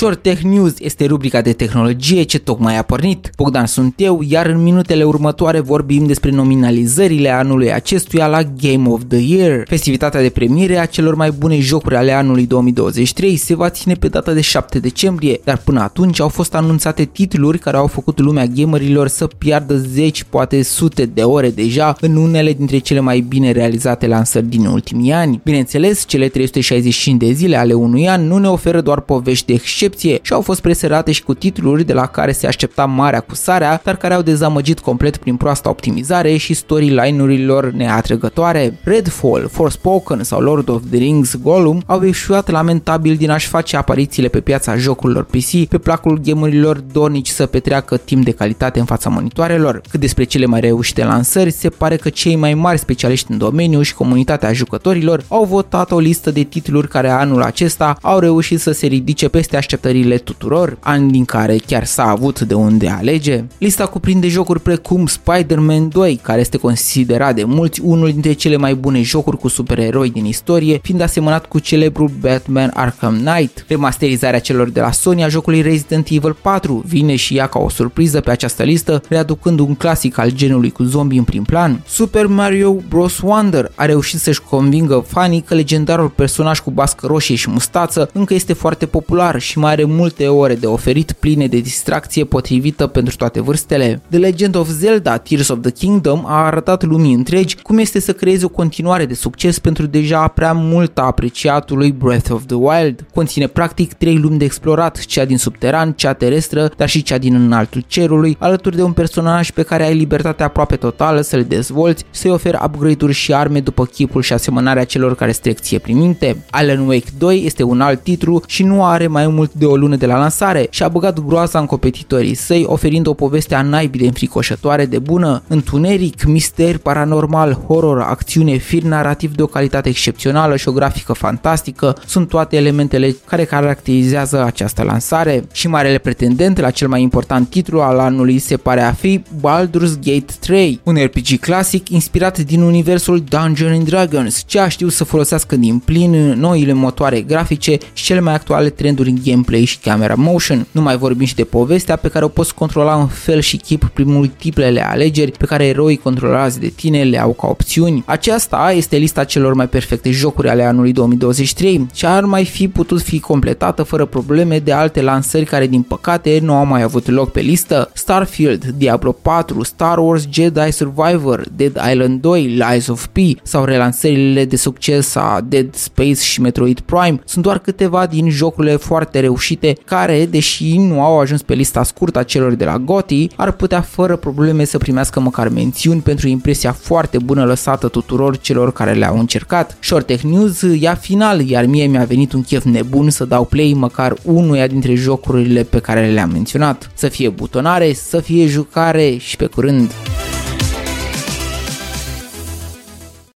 Short Tech News este rubrica de tehnologie ce tocmai a pornit. Bogdan sunt eu, iar în minutele următoare vorbim despre nominalizările anului acestuia la Game of the Year. Festivitatea de premiere a celor mai bune jocuri ale anului 2023 se va ține pe data de 7 decembrie, dar până atunci au fost anunțate titluri care au făcut lumea gamerilor să piardă 10, poate sute de ore deja în unele dintre cele mai bine realizate lansări din ultimii ani. Bineînțeles, cele 365 de zile ale unui an nu ne oferă doar povești de excepție și au fost preserate și cu titluri de la care se aștepta mare acusarea, dar care au dezamăgit complet prin proasta optimizare și storyline-urilor neatrăgătoare. Redfall, Forspoken sau Lord of the Rings Gollum au eșuat lamentabil din a-și face aparițiile pe piața jocurilor PC pe placul gamerilor dornici să petreacă timp de calitate în fața monitoarelor. Cât despre cele mai reușite lansări, se pare că cei mai mari specialiști în domeniu și comunitatea jucătorilor au votat o listă de titluri care anul acesta au reușit să se ridice peste așteptările tuturor, ani din care chiar s-a avut de unde alege. Lista cuprinde jocuri precum Spider-Man 2, care este considerat de mulți unul dintre cele mai bune jocuri cu supereroi din istorie, fiind asemănat cu celebrul Batman Arkham Knight. Remasterizarea celor de la Sony a jocului Resident Evil 4 vine și ea ca o surpriză pe această listă, readucând un clasic al genului cu zombie în prim plan. Super Mario Bros. Wonder a reușit să-și convingă fanii că legendarul personaj cu bască roșie și mustață încă este foarte popular și mai are multe ore de oferit pline de distracție potrivită pentru toate vârstele. The Legend of Zelda Tears of the Kingdom a arătat lumii întregi cum este să creeze o continuare de succes pentru deja prea mult apreciatului Breath of the Wild. Conține practic trei lumi de explorat, cea din subteran, cea terestră, dar și cea din înaltul cerului, alături de un personaj pe care ai libertatea aproape totală să le dezvolți, să-i oferi upgrade-uri și arme după chipul și asemănarea celor care strec ție prin minte. Alan Wake 2 este un alt titlu și nu are mai mult de o lună de la lansare și a băgat groaza în competitorii săi, oferind o poveste a naibii de înfricoșătoare de bună, întuneric, mister, paranormal, horror, acțiune, fir narrativ de o calitate excepțională și o grafică fantastică, sunt toate elementele care caracterizează această lansare și marele pretendent la cel mai important titlu al anului se pare a fi Baldur's Gate 3, un RPG clasic inspirat din universul Dungeons and Dragons, ce a știut să folosească din plin noile motoare grafice și cele mai actuale trenduri în gameplay și camera motion. Nu mai vorbim și de povestea pe care o poți controla în fel și chip prin multiplele alegeri pe care eroii controlați de tine le au ca opțiuni. Aceasta este lista celor mai perfecte jocuri ale anului 2023 și ar mai fi putut fi completată fără probleme de alte lansări care din păcate nu au mai avut loc pe listă. Starfield, Diablo 4, Star Wars Jedi Survivor, Dead Island 2, Lies of P sau relansările de succes a Dead Space și Metroid Prime sunt doar câteva din jocurile foarte reușite care, deși nu au ajuns pe lista scurtă a celor de la GOTY, ar putea fără probleme să primească măcar mențiuni pentru impresia foarte bună lăsată tuturor celor care le-au încercat. Short Tech News ia final, iar mie mi-a venit un chef nebun să dau play măcar unuia dintre jocurile pe care le-am menționat. Să fie butonare, să fie jucare și pe curând!